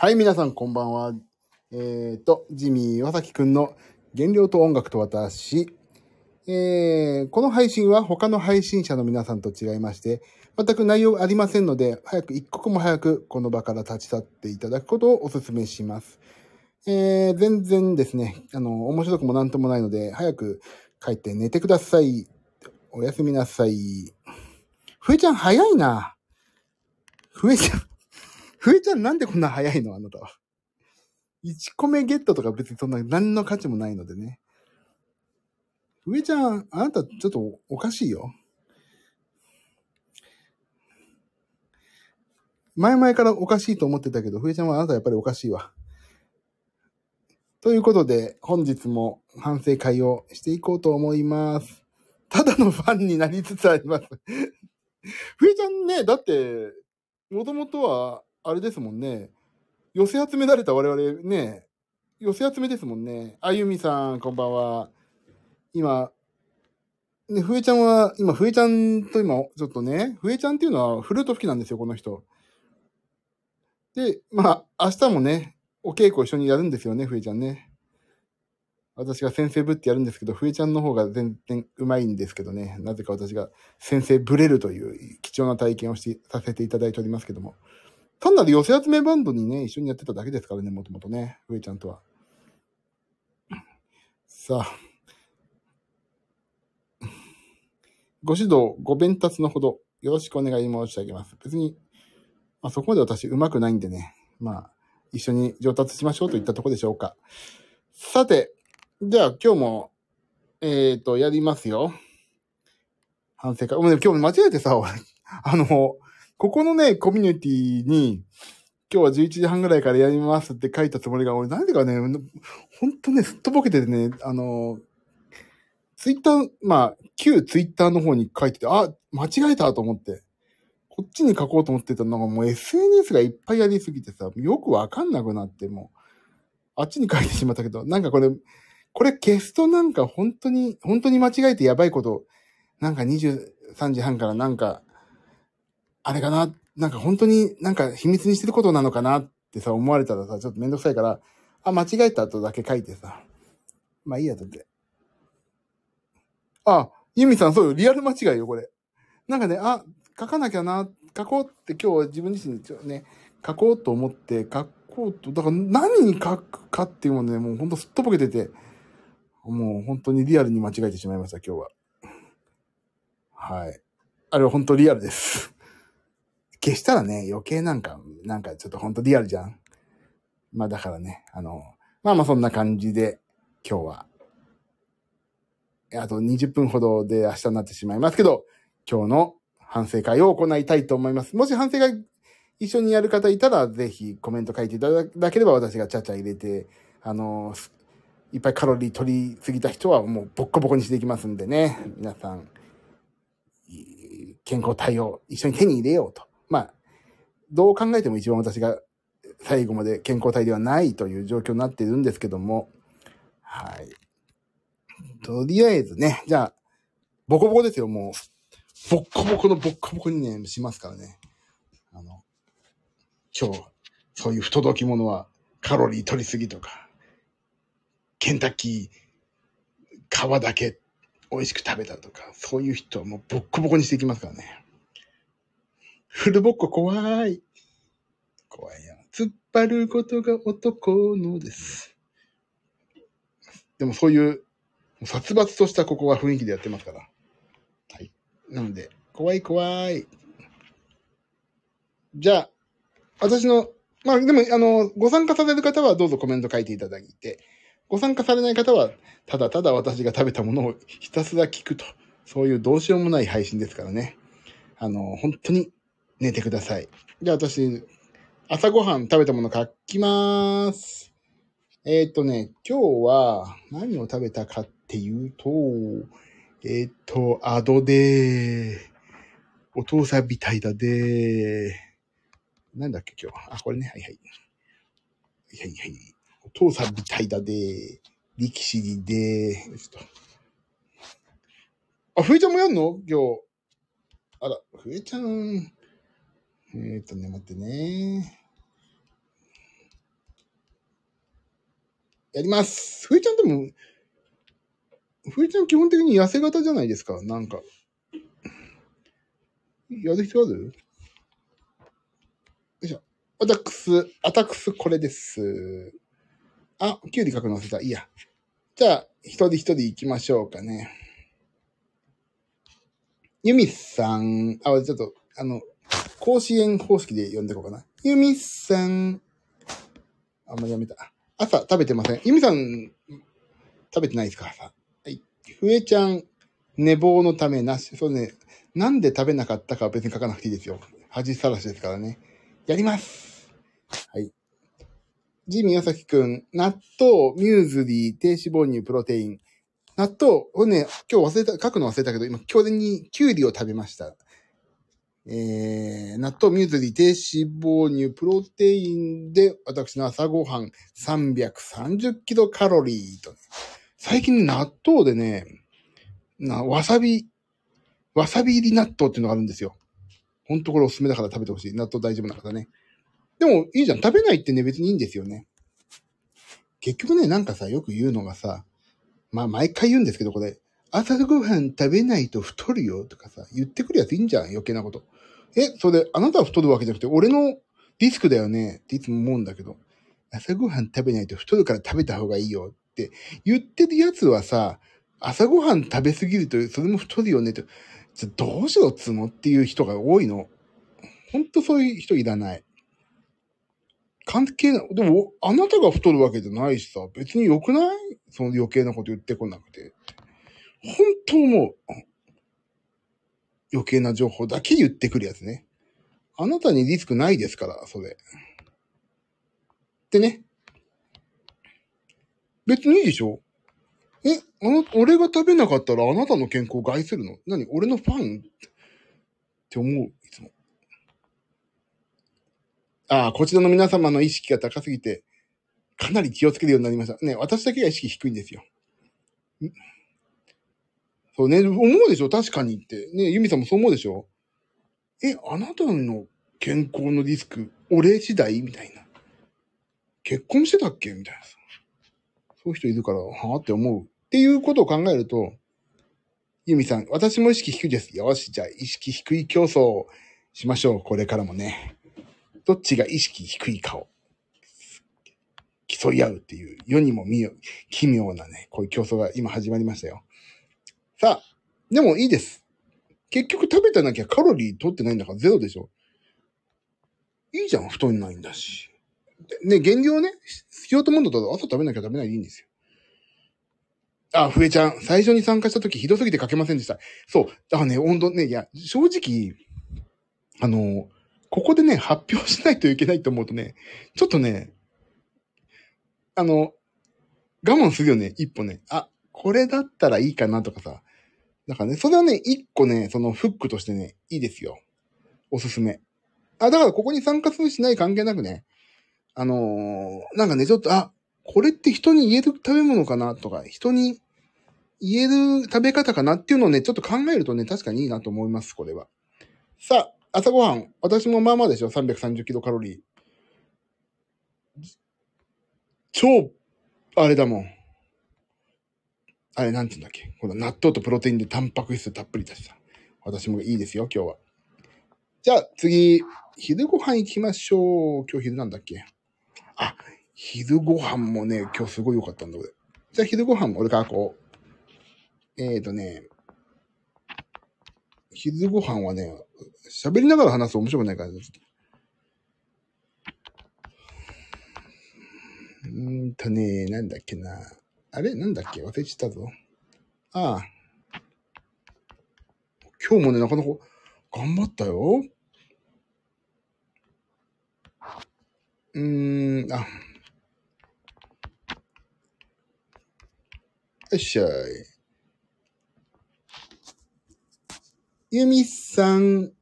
はい、皆さんこんばんは。えっ、と、ジミー岩崎くんの原料と音楽と私。えー、この配信は他の配信者の皆さんと違いまして、全く内容ありませんので、早く一刻も早くこの場から立ち去っていただくことをお勧めします。えー、全然ですね、あの、面白くもなんともないので、早く帰って寝てください。おやすみなさい。ふえちゃん早いな。ふえちゃん、ふえちゃんなんでこんな早いの？あなたは。1個目ゲットとか別にそんな何の価値もないのでね。ふえちゃん、あなたちょっとおかしいよ。前々からおかしいと思ってたけど、ふえちゃんはあなたやっぱりおかしいわ。ということで、本日も反省会をしていこうと思います。ただのファンになりつつあります。ふえちゃんね、だって、もともとは、あれですもんね。寄せ集められた我々ね、寄せ集めですもんね。あゆみさん、こんばんは。今、ね、ふえちゃんは、今、ふえちゃんと今、ちょっとね、ふえちゃんっていうのはフルート吹きなんですよ、この人。で、まあ、明日もね、お稽古一緒にやるんですよね、ふえちゃんね。私が先生ぶってやるんですけど、ふえちゃんの方が全然うまいんですけどね。なぜか私が先生ぶれるという貴重な体験をして、させていただいておりますけども。単なる寄せ集めバンドにね、一緒にやってただけですからね、もともとね、ふえちゃんとは。さあ。ご指導、ご鞭達のほど、よろしくお願い申し上げます。別に、まあ、そこまで私上手くないんでね、まあ、一緒に上達しましょうといったところでしょうか。さて、じゃあ今日も、えっ、と、やりますよ。反省会。もうね、今日間違えてさ、あの、ここのね、コミュニティに、今日は11時半ぐらいからやりますって書いたつもりが、俺なんでかね、ほんとね、すっとぼけててね、あの、ツイッター、まあ、旧ツイッターの方に書いてて、あ、間違えたと思って。こっちに書こうと思ってたのがもう SNS がいっぱいやりすぎてさ、よくわかんなくなって、もう、あっちに書いてしまったけど、なんかこれ、これ消すとなんか本当に、本当に間違えてやばいこと、なんか23時半からなんか、あれかな、なんか本当になんか秘密にしてることなのかなってさ、思われたらさ、ちょっとめんどくさいから、あ、間違えたとだけ書いてさ、まあいいやとって。あ、ユミさんそうよ、リアル間違いよ、これ。なんかね、あ、書かなきゃな、書こうって今日は自分自身でちょね、書こうと思って、書こうと、だから何に書くかっていうのね、もうほんとすっとぼけてて、もう本当にリアルに間違えてしまいました、今日は。はい。あれは本当リアルです。消したらね、余計なんか、なんかちょっと本当リアルじゃん。まあだからね、あの、まあまあそんな感じで、今日は、あと20分ほどで明日になってしまいますけど、今日の反省会を行いたいと思います。もし反省会一緒にやる方いたら、ぜひコメント書いていただければ私がちゃちゃ入れて、あの、いっぱいカロリー取りすぎた人はもうボッコボコにしていきますんでね。皆さん、健康体を一緒に手に入れようと。まあ、どう考えても一番私が最後まで健康体ではないという状況になっているんですけども、はい。とりあえずね、じゃあ、ボコボコですよ、もう。ボッコボコのボッコボコにね、しますからね。あの、今日、そういう不届き者はカロリー取りすぎとか、ケンタッキー、皮だけ美味しく食べたとか、そういう人はもうボッコボコにしていきますからね。フルボッコ怖い。怖いやん。突っ張ることが男のです。でもそういう、殺伐としたここは雰囲気でやってますから。はい。なので、怖い怖い。じゃあ、私の、まあでも、あの、ご参加される方はどうぞコメント書いていただいて、ご参加されない方は、ただただ私が食べたものをひたすら聞くと、そういうどうしようもない配信ですからね。あの、本当に寝てください。じゃあ私、朝ごはん食べたもの書きまーす。えっ、とね、今日は何を食べたかっていうと、えっ、と、アドで、お父さんみたいだで、なんだっけ今日。あ、これね、はいはい。はいはい。お父さんみたいだで、力士で、ちょっと。あ、ふえちゃんもやんの？今日。あら、ふえちゃん。えっ、ー、とね、待ってね。やります。ふえちゃんでも、ふえちゃん基本的に痩せ型じゃないですか。なんか。やる必要ある？よいしょ。アタックス、アタックスこれです。あ、キュウリ書くの忘れた。いいや。じゃあ、一人一人行きましょうかね。ユミさん、あ、ちょっと、あの、甲子園方式で呼んでいこうかな。ユミさん。あ、もうやめた。朝食べてません。ユミさん、食べてないですか？朝。はい。ふえちゃん、寝坊のためなし。そうね。なんで食べなかったかは別に書かなくていいですよ。恥さらしですからね。やります。はい。ジミヤサキくん、納豆、ミューズリー、低脂肪乳、プロテイン。納豆、これね、今日忘れた、書くの忘れたけど、今、今日にキュウリを食べました。えー、納豆、ミューズリー、低脂肪乳、プロテインで、私の朝ごはん330キロカロリーと、ね。最近納豆でね、な、わさび、わさび入り納豆っていうのがあるんですよ。ほんとこれおすすめだから食べてほしい。納豆大丈夫な方ね。でも、いいじゃん。食べないってね、別にいいんですよね。結局ね、なんかさ、よく言うのがさ、まあ、毎回言うんですけど、これ、朝ごはん食べないと太るよとかさ、言ってくるやついいんじゃん、余計なこと。え、それ、あなたは太るわけじゃなくて、俺のリスクだよねっていつも思うんだけど、朝ごはん食べないと太るから食べた方がいいよって言ってるやつはさ、朝ごはん食べすぎると、それも太るよねって、じゃどうしろっつうのっていう人が多いの。ほんとそういう人いらない。関係ない。でも、あなたが太るわけじゃないしさ、別に良くない？その余計なこと言ってこなくて。本当もう、余計な情報だけ言ってくるやつね。あなたにリスクないですから、それ。でね。別にいいでしょえ、あの、俺が食べなかったらあなたの健康を害するの？何？俺のファン？って思う、いつも。ああ、こちらの皆様の意識が高すぎて、かなり気をつけるようになりました。ね、私だけが意識低いんですよ。そうね、思うでしょ？確かにって。ね、ユミさんもそう思うでしょ？え、あなたの健康のリスク、俺次第？みたいな。結婚してたっけ？みたいな。そういう人いるから、はぁって思う。っていうことを考えると、ユミさん、私も意識低いです。よし、じゃあ意識低い競争しましょう。これからもね。どっちが意識低いかを競い合うっていう世にも、奇妙なね、こういう競争が今始まりましたよ。さあ、でもいいです。結局食べてなきゃカロリー取ってないんだからゼロでしょ。いいじゃん、太んないんだし。ね、減量ね、しよと思うんだったら朝食べなきゃ食べないでいいんですよ。あ、ふえちゃん、最初に参加した時ひどすぎて書けませんでした。そう。だからね、温度ね、いや、正直、あの、ここでね、発表しないといけないと思うとね、ちょっとね、あの、我慢するよね、一歩ね。あ、これだったらいいかなとかさ。だからね、それはね、一個ね、そのフックとしてね、いいですよ。おすすめ。あ、だからここに参加するしない関係なくね、あのーなんかね、ちょっと、あ、これって人に言える食べ物かなとか、人に言える食べ方かなっていうのをね、ちょっと考えるとね、確かにいいなと思います、これは。さあ、朝ごはん。私もまあまあでしょ ?330 キロカロリー。超、あれだもん。あれ、なんて言うんだっけ？この納豆とプロテインでタンパク質たっぷりだしさ。私もいいですよ、今日は。じゃあ、次、昼ご飯行きましょう。今日昼なんだっけ？あ、昼ご飯もね、今日すごい良かったんだ、俺。じゃあ、昼ご飯も俺からこう。えーとね、昼ご飯はね、喋りながら話すと面白くないから、ね、うーんとね、なんだっけな。あれ？なんだっけ？忘れちゃったぞ。ああ。今日もね、なかなか頑張ったよ。うーん、あ。よっしゃい。ゆみさん。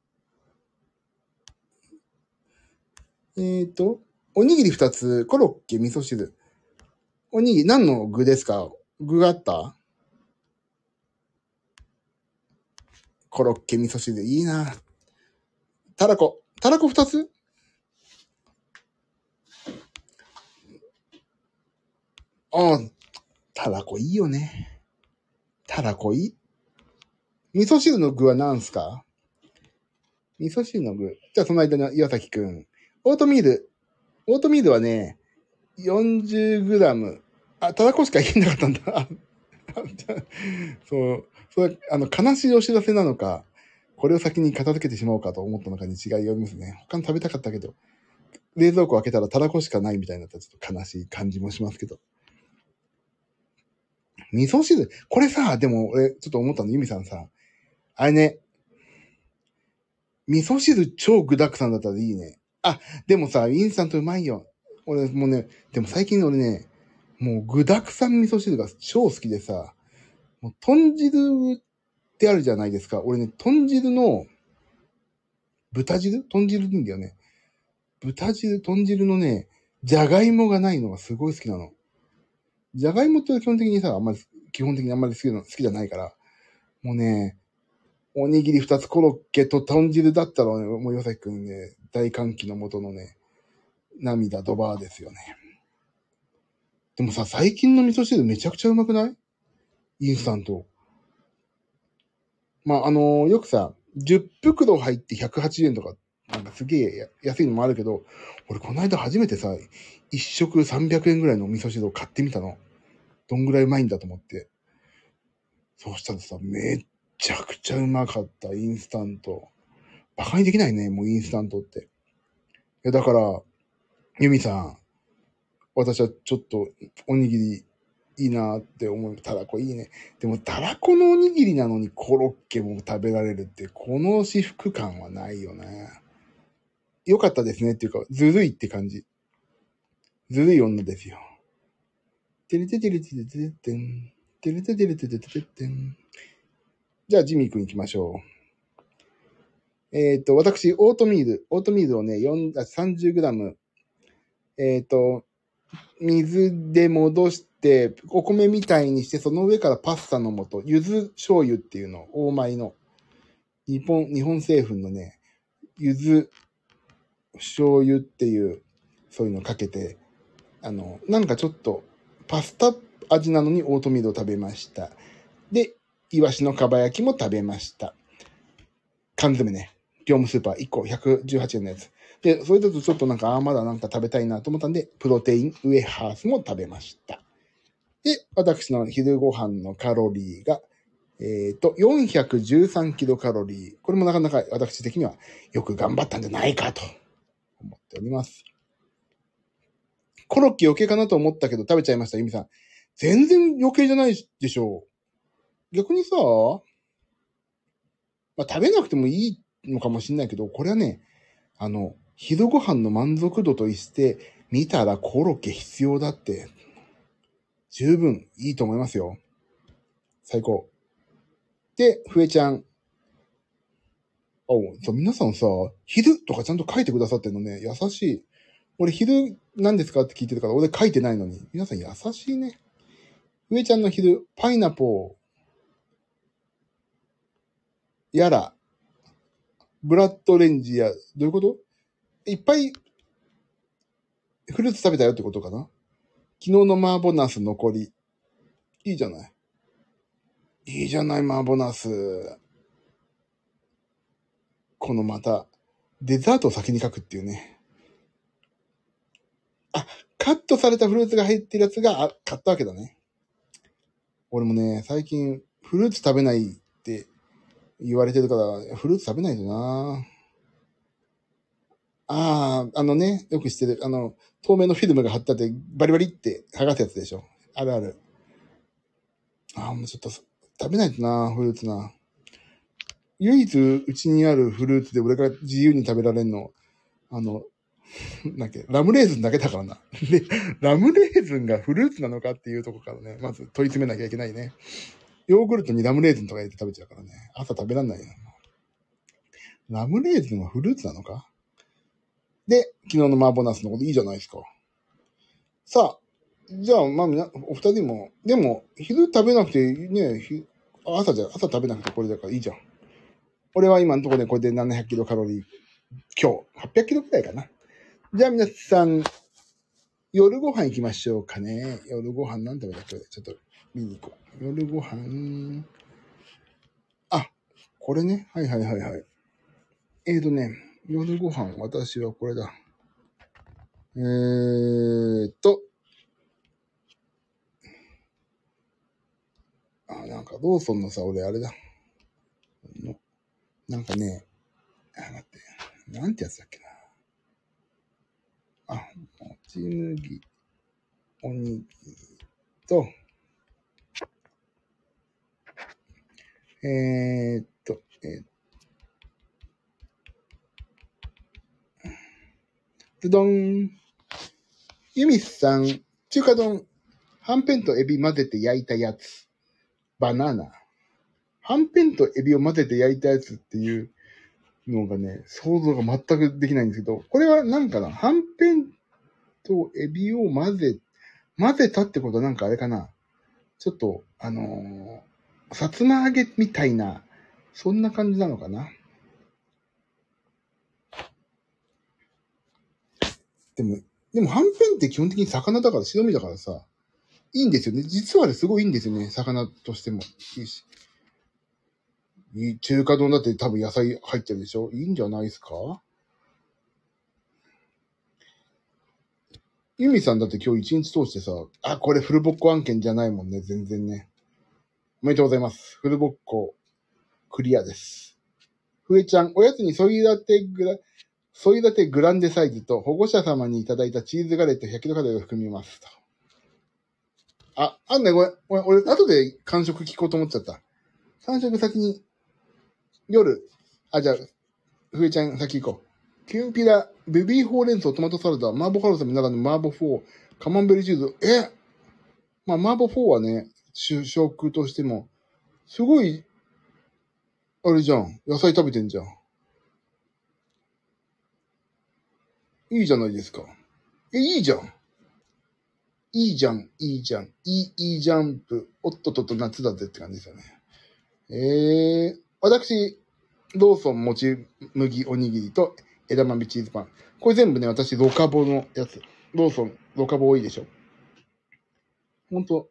えっ、ー、と、おにぎり二つ、コロッケ、味噌汁。おにぎり、何の具ですか？具があった？コロッケ、味噌汁、いいな。たらこ、たらこ二つ？あたらこいいよね。たらこいい？味噌汁の具は何すか？味噌汁の具。じゃあその間の岩崎くん。オートミール。オートミールはね、40g。あ、たらこしか言えなかったんだ。あ そう、それ、あの、悲しいお知らせなのか、これを先に片付けてしまおうかと思ったのかに違いがありますね。他の食べたかったけど、冷蔵庫開けたらたらこしかないみたいになったらちょっと悲しい感じもしますけど。味噌汁、これさ、でも俺ちょっと思ったの、ゆみさんさ、あれね、味噌汁超具沢山だったらいいね。あ、でもさ、インスタントうまいよ。俺もうね、でも最近俺ね、もう具沢山味噌汁が超好きでさ、もう豚汁ってあるじゃないですか。俺ね、豚汁の、豚汁？豚汁でいいんだよね。豚汁、豚汁のね、じゃがいもがないのがすごい好きなの。じゃがいもって基本的にさ、あんまり、基本的にあんまり好きな好きじゃないから、もうね、おにぎり二つコロッケと豚汁だったらね、もう岩崎くんね、大歓喜のもとのね、涙ドバーですよね。でもさ、最近の味噌汁めちゃくちゃうまくない？インスタント。まあ、あのー、よくさ、10袋入って108円とか、なんかすげえ安いのもあるけど、俺この間初めてさ、一食300円ぐらいの味噌汁を買ってみたの。どんぐらいうまいんだと思って。そうしたらさ、めっちゃくちゃうまかった、インスタント。馬鹿にできないね、もうインスタントって。いや、だから、ユミさん、私はちょっとおにぎりいいなって思う。たらこいいね。でも、たらこのおにぎりなのにコロッケも食べられるって、この私服感はないよね。よかったですねっていうか、ずるいって感じ。ずるい女ですよ。てれててれてててててん。てれててれてててててん。じゃあ、ジミー君行きましょう。えっ、ー、と、私、オートミール、オートミールをね、4 30g、えっ、ー、と、水で戻して、お米みたいにして、その上からパスタの素、柚子醤油っていうの、大米の、日本、日本製粉のね、柚子醤油っていう、そういうのかけて、あの、なんかちょっと、パスタ味なのにオートミールを食べました。で、イワシのかば焼きも食べました。缶詰ね。業務スーパー1個118円のやつ。で、それだとちょっとなんか、ああ、まだなんか食べたいなと思ったんで、プロテインウエハースも食べました。で、私の昼ご飯のカロリーが、えっ、ー、と、413キロカロリー。これもなかなか私的にはよく頑張ったんじゃないかと思っております。コロッケ余計かなと思ったけど食べちゃいました、ゆみさん。全然余計じゃないでしょう。逆にさ、まあ、食べなくてもいいのかもしんないけど、これはね、あの、昼ご飯の満足度として見たらコロッケ必要だって、十分いいと思いますよ。最高。で、ふえちゃん。おそう、皆さんさ、昼とかちゃんと書いてくださってるのね、優しい。俺、昼何ですかって聞いてるから、俺書いてないのに。皆さん優しいね。ふえちゃんの昼、パイナポー、やら、ブラッドレンジや、どういうこと？いっぱいフルーツ食べたよってことかな？昨日のマーボナス残り。いいじゃない。いいじゃない、マーボナス。このまた、デザートを先に書くっていうね。あ、カットされたフルーツが入ってるやつが、あ、買ったわけだね。俺もね、最近、フルーツ食べないって言われてるから、フルーツ食べないとなああ、あのね、よく知ってる、あの、透明のフィルムが貼ってあって、バリバリって剥がすやつでしょ。あるある。ああ、もうちょっと、食べないとな、フルーツな。唯一、うちにあるフルーツで俺が自由に食べられんの、あの、なんけ、ラムレーズンだけだからな。で、ラムレーズンがフルーツなのかっていうとこからね、まず問い詰めなきゃいけないね。ヨーグルトにラムレーズンとか入れて食べちゃうからね。朝食べらんないよ。ラムレーズンはフルーツなのか？で、昨日のマーボナスのこといいじゃないですか。さあ、じゃあ、まあ、お二人も、でも、昼食べなくてね、朝じゃ、朝食べなくてこれだからいいじゃん。俺は今のところでこれで700キロカロリー、今日、800キロくらいかな。じゃあ皆さん、夜ご飯行きましょうかね。夜ご飯何食べたっけ？ちょっと見に行こう。夜ご飯。あ、これね。はいはいはいはい。えーとね、夜ご飯、私はこれだ。えーと、あ、なんかローソンのさ、俺あれだ。なんかね、あ、待って、なんてやつだっけな。あ、もち麦、おにぎりと、えー、っと、えー、うどん。ゆみさん、中華丼。はんぺんとエビ混ぜて焼いたやつ。バナナ。はんぺんとエビを混ぜて焼いたやつっていうのがね、想像が全くできないんですけど、これは何かな？はんぺんとエビを混ぜ、混ぜたってことはなんかあれかな？ちょっと、あのー、さつま揚げみたいな、そんな感じなのかな？でも、でもはんぺんって基本的に魚だから白身だからさ、いいんですよね。実はあれすごいいいんですよね。魚としてもいいし。いい中華丼だって多分野菜入ってるでしょいいんじゃないですか？ユミさんだって今日一日通してさ、あ、これフルボッコ案件じゃないもんね、全然ね。おめでとうございます。フルボッコ、クリアです。ふえちゃん、おやつにソイラテグラ、ソイラテグランデサイズと保護者様にいただいたチーズガレット100キロカロリーを含みますと。あ、あんね、ごめん、ごめん、俺、後で間食聞こうと思っちゃった。間食先に、夜、あ、じゃあ、ふえちゃん先行こう。きんぴら、ベビーほうれん草、トマトサラダ、マーボーハルサミならぬマーボフォー、カマンベールチーズ、え？まあ、マーボフォーはね、主食としても、すごい、あれじゃん。野菜食べてんじゃん。いいじゃないですか。え、いいじゃん。いいじゃん、いいじゃん、いい、いいジャンプ、おっとっとっと夏だぜって感じですよね。えー、私、ローソンもち麦おにぎりと枝豆チーズパン。これ全部ね、私、ロカボのやつ。ローソン、ロカボ多いでしょ。ほんと、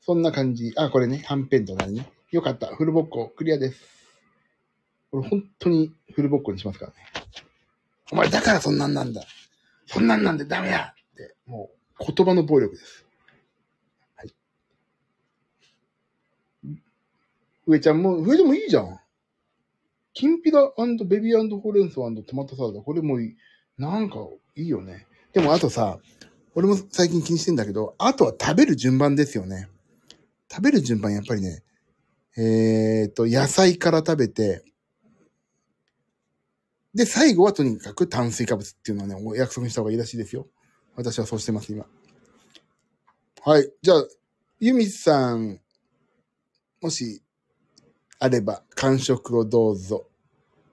そんな感じ。あ、これね、はんぺんとなるね。よかった。フルボッコ、クリアです。これ本当にフルボッコにしますからね。お前、だからそんなんなんだ。そんなんなんでダメだって、もう、言葉の暴力です。はい。上ちゃんも、上でもいいじゃん。きんぴらベビーほうれん草トマトサラダ。これもいい。なんか、いいよね。でも、あとさ、俺も最近気にしてんだけど、あとは食べる順番ですよね。食べる順番、やっぱりね、えーっと、野菜から食べて、で、最後はとにかく炭水化物っていうのはね、お約束した方がいいらしいですよ。私はそうしてます、今。はい。じゃあ、ユミさん、もし、あれば、完食をどうぞ。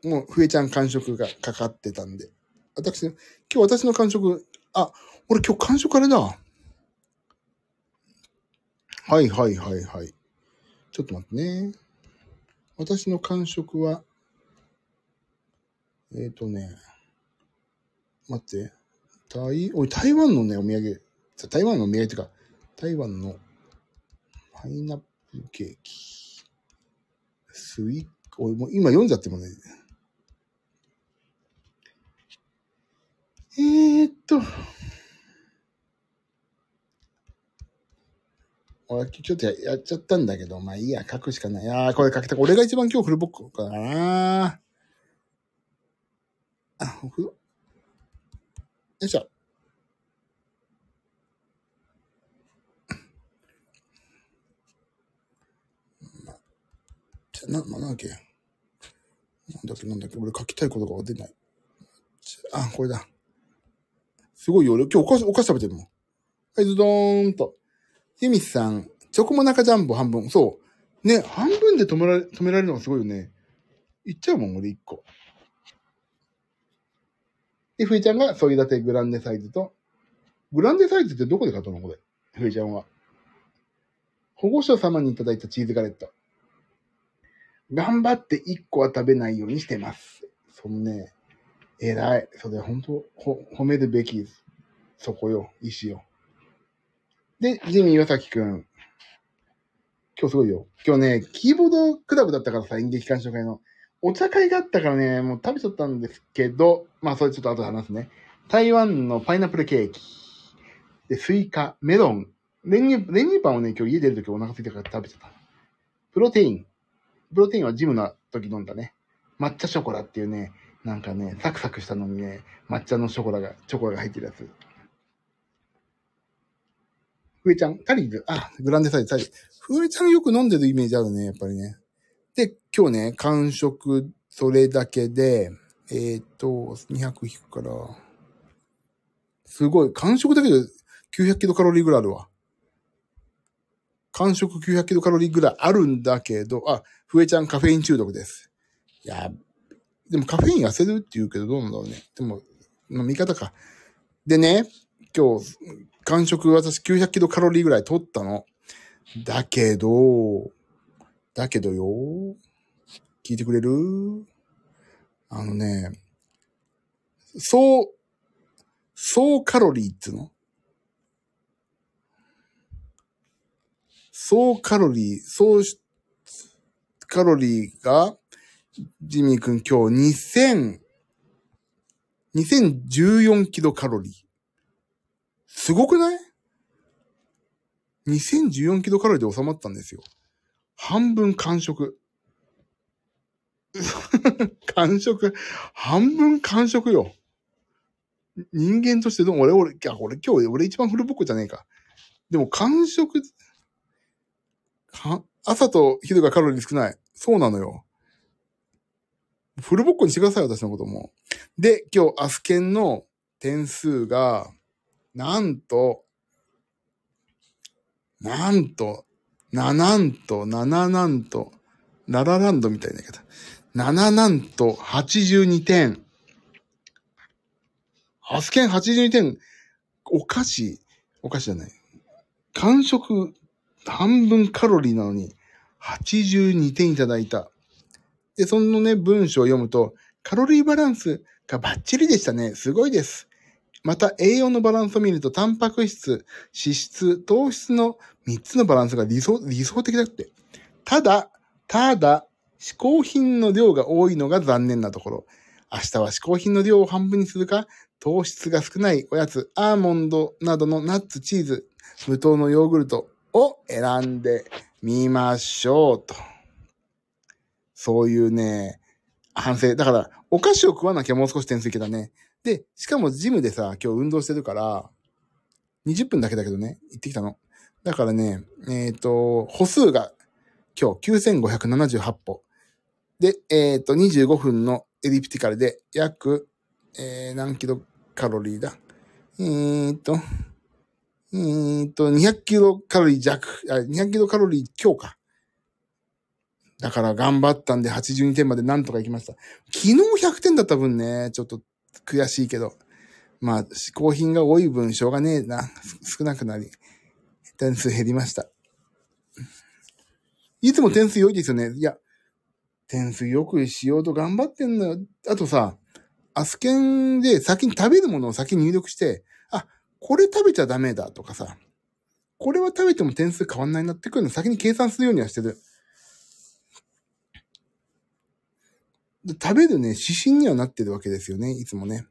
もう、ふえちゃん完食がかかってたんで。私、今日私の完食、あ、俺今日完食あれだ。はいはいはいはい。ちょっと待ってね。私の完食は、えっ、ー、とね、待って。台、おい、台湾のね、お土産、台湾のお土産ってか、台湾のパイナップルケーキ。スイッおい、もう今読んじゃってもね。えー、っと。俺、ちょっとややっちゃったんだけど、まあいいや、書くしかない。ああ、これ書きた俺が一番今日フルボックかな。あ、ふ、よいしょ。ま、じゃ、な、ま、なんだっけ？なんだっけ、なんだっけ？俺書きたいことが出ない。あ、これだ。すごいよ。俺今日お菓子、お菓子食べてるもん。はい、ズドーンと。ユミさん、チョコモナカジャンボ半分。そう。ね、半分で止められ、止められるのがすごいよね。いっちゃうもん、俺一個。で、ふえちゃんがソイダテグランデサイズと、グランデサイズってどこで買ったのこれ？ふえちゃんは。保護者様にいただいたチーズガレット。頑張って1個は食べないようにしてます。そのね、偉い。それ本当ほ、褒めるべきです。そこよ、石よ。で、ジミー岩崎くん。今日すごいよ。今日ね、キーボードクラブだったからさ、演劇鑑賞会の。お茶会があったからね、もう食べちゃったんですけど、まあそれちょっと後で話すね。台湾のパイナップルケーキ。で、スイカ、メロン。練乳、練乳パンをね、今日家出るときお腹空いたから食べちゃった。プロテイン。プロテインはジムの時飲んだね。抹茶ショコラっていうね、なんかね、サクサクしたのにね、抹茶のショコラが、チョコラが入ってるやつ。ふえちゃん、タリーズ、あ、グランデサイズ、タリーズ。ふえちゃんよく飲んでるイメージあるね、やっぱりね。今日ね、完食、それだけで、えー、っと、200引くから、すごい、完食だけで900キロカロリーぐらいあるわ。完食900キロカロリーぐらいあるんだけど、あ、ふえちゃんカフェイン中毒です。いや、でもカフェイン痩せるって言うけどどうなんだろうね。でも、まあ、見方か。でね、今日、完食私900キロカロリーぐらい取ったの。だけど、だけどよ、聞いてくれる？あのね、そう、総カロリーっていうの？総カロリー、総カロリーが、ジミー君今日2000、2014キロカロリー。すごくない ?2014 キロカロリーで収まったんですよ。半分完食。完食。半分完食よ。人間としてどう俺、俺、いや、俺今日、俺一番フルボッコじゃねえか。でも完食か、朝と昼がカロリー少ない。そうなのよ。フルボッコにしてください、私のことも。で、今日、アスケンの点数が、なんと、なんと、ななんと、なななんと、ララランドみたいな言い方。7なんと82点。アスケン82点。お菓子、お菓子じゃない。完食半分カロリーなのに、82点いただいた。で、そのね、文章を読むと、カロリーバランスがバッチリでしたね。すごいです。また、栄養のバランスを見ると、タンパク質、脂質、糖質の3つのバランスが理想、理想的だって。ただ、ただ、嗜好品の量が多いのが残念なところ。明日は嗜好品の量を半分にするか、糖質が少ないおやつ、アーモンドなどのナッツ、チーズ、無糖のヨーグルト、を選んでみましょうと。そういうね、反省。だから、お菓子を食わなきゃもう少し点数いけたね。で、しかもジムでさ、今日運動してるから、20分だけだけどね、行ってきたの。だからね、えっ、ー、と、歩数が今日9578歩。で、えっ、ー、と、25分のエリプティカルで約、えー、何キロカロリーだ？えっ、ー、と、えー、と、200キロカロリー弱、200キロカロリー強化。だから頑張ったんで82点までなんとか行きました。昨日100点だった分ね、ちょっと悔しいけど。まあ、嗜好品が多い分しょうがねえな。少なくなり。点数減りました。いつも点数良いですよね。いや、点数よくしようと頑張ってんのよ。あとさ、アスケンで先に食べるものを先に入力して、あこれ食べちゃダメだとかさ、これは食べても点数変わんないなってくるの先に計算するようにはしてる。食べるね、指針にはなってるわけですよね、いつもね。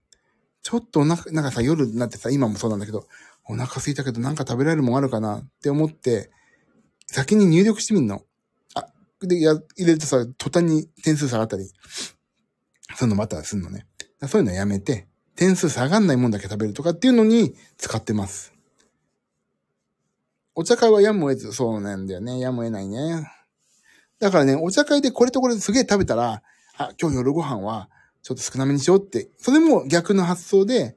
ちょっとお腹、なんかさ、夜になってさ、今もそうなんだけど、お腹空いたけどなんか食べられるもんあるかなって思って、先に入力してみんの。で、や、入れるとさ、途端に点数下がったり、そういうのまたすんのね。そういうのやめて、点数下がんないもんだけ食べるとかっていうのに使ってます。お茶会はやむを得ず、そうなんだよね。やむを得ないね。だからね、お茶会でこれとこれすげえ食べたら、あ、今日夜ご飯はちょっと少なめにしようって、それも逆の発想で、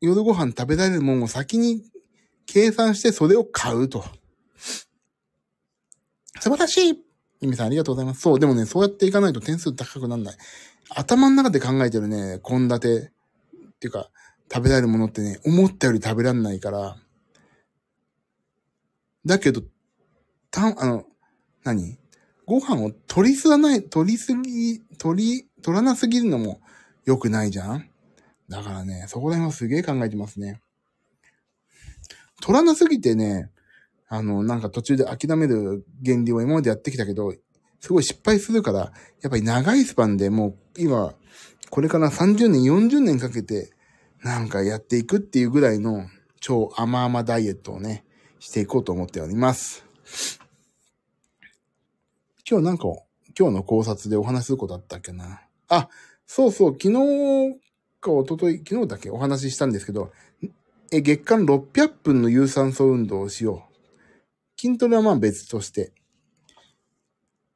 夜ご飯食べられるもんを先に計算してそれを買うと。素晴らしいゆみさんありがとうございます。そう、でもね、そうやっていかないと点数高くならない。頭の中で考えてるね、献立っていうか、食べられるものってね、思ったより食べらんないから。だけど、た、あの、何？ご飯を取りすぎない、取りすぎ、取り、取らなすぎるのも良くないじゃん？だからね、そこら辺はすげえ考えてますね。取らなすぎてね、あの、なんか途中で諦める原理を今までやってきたけど、すごい失敗するから、やっぱり長いスパンでもう今、これから30年、40年かけて、なんかやっていくっていうぐらいの超甘々ダイエットをね、していこうと思っております。今日なんか、今日の考察でお話することあったっけな。あ、そうそう、昨日か一昨日昨日だけお話ししたんですけど、え、月間600分の有酸素運動をしよう。筋トレはまあ別として。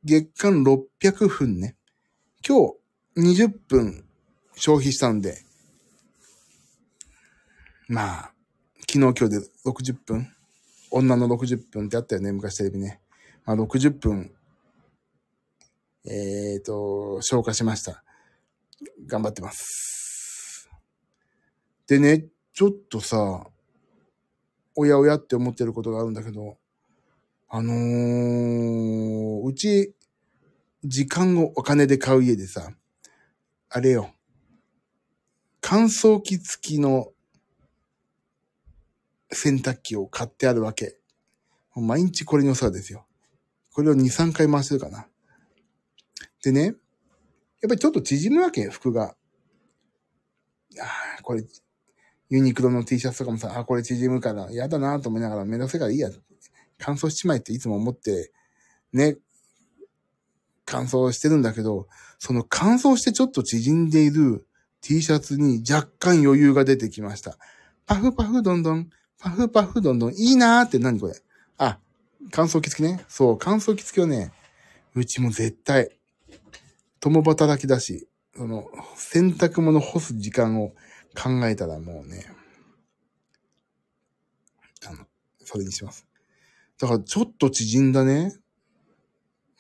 月間600分ね。今日20分消費したんで、まあ、昨日今日で60分女の60分ってあったよね、昔テレビね。まあ60分、えっ、ー、と、消化しました。頑張ってます。でね、ちょっとさ、おやおやって思ってることがあるんだけど、あのー、うち、時間をお金で買う家でさ、あれよ、乾燥機付きの洗濯機を買ってあるわけ。毎日これにお世話ですよ。これを2、3回回してるかな。でね、やっぱりちょっと縮むわけ、服が。ああ、これ、ユニクロの T シャツとかもさ、あ、これ縮むから、嫌だなと思いながら、めんどくせえからいいや。乾燥しちまいっていつも思って、ね、乾燥してるんだけど、その乾燥してちょっと縮んでいる T シャツに若干余裕が出てきました。パフパフどんどん、パフパフどんどん、いいなーって何これ？あ、乾燥機付きね。そう、乾燥機付きをね、うちも絶対、共働きだし、その、洗濯物干す時間を考えたらもうね、あの、それにします。だからちょっと縮んだね、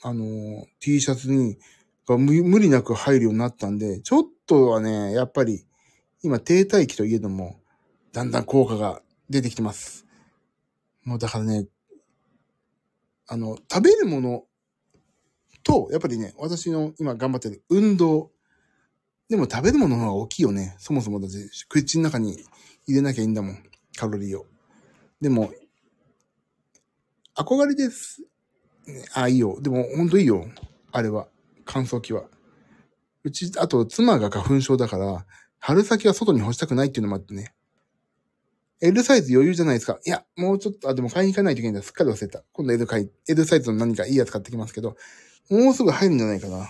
あの、T シャツに、が無理なく入るようになったんで、ちょっとはね、やっぱり、今停滞期といえども、だんだん効果が出てきてます。もうだからね、あの、食べるものと、やっぱりね、私の今頑張ってる運動。でも食べるものの方が大きいよね。そもそもだって、口の中に入れなきゃいいんだもん。カロリーを。でも、憧れです。あ、いいよ。でも、ほんといいよ。あれは。乾燥機は。うち、あと、妻が花粉症だから、春先は外に干したくないっていうのもあってね。L サイズ余裕じゃないですか。いや、もうちょっと、あ、でも買いに行かないといけないんだ。すっかり忘れた。今度 L 買い、L サイズの何かいいやつ買ってきますけど、もうすぐ入るんじゃないかな。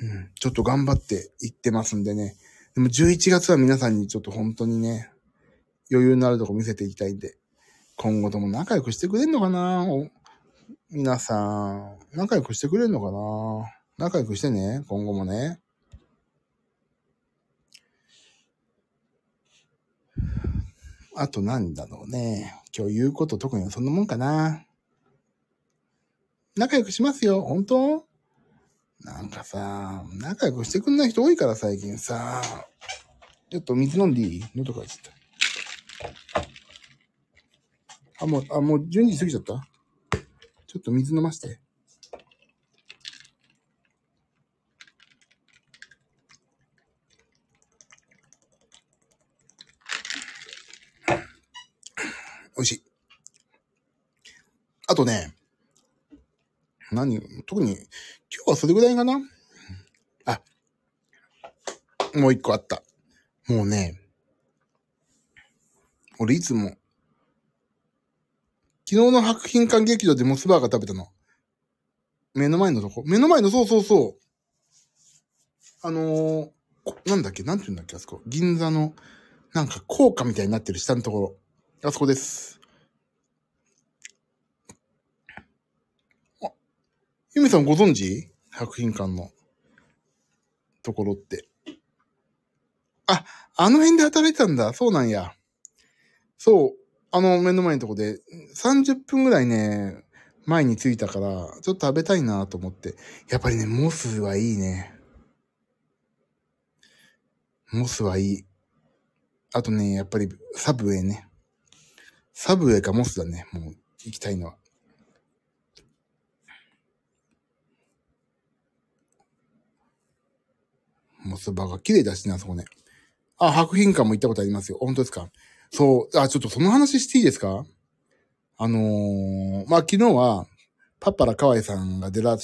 うん、ちょっと頑張って行ってますんでね。でも11月は皆さんにちょっと本当にね、余裕のあるとこ見せていきたいんで、今後とも仲良くしてくれんのかな？皆さん、仲良くしてくれんのかな？仲良くしてね、今後もね。あとなんだろうね。今日言うこと特にそんなもんかな。仲良くしますよ、本当？なんかさ、仲良くしてくんない人多いから最近さ。ちょっと水飲んでいい？喉かいちゃった。あ、もう、あ、もう12時過ぎちゃった？ちょっと水飲まして。美味しい。あとね、何特に、今日はそれぐらいかな？あ、もう一個あった。もうね、俺いつも、昨日の白品館劇場でモスバーガー食べたの。目の前のとこ。目の前の、そうそうそう。あのー、なんだっけ？なんて言うんだっけ？あそこ。銀座の、なんか高架みたいになってる下のところ。あそこです。あ、ゆめさんご存知？白品館のところって。あ、あの辺で働いてたんだ。そうなんや。そう。あの目の前のとこで、30分ぐらいね、前に着いたから、ちょっと食べたいなと思って。やっぱりね、モスはいいね。モスはいい。あとね、やっぱりサブウェイね。サブウェイかモスだね。もう、行きたいのは。モスバーガー綺麗だしね、あそこね。あ、白品館も行ったことありますよ。本当ですか？そう、あ、ちょっとその話していいですか？あのー、まあ、昨日は、パッパラ河合さんが出ら、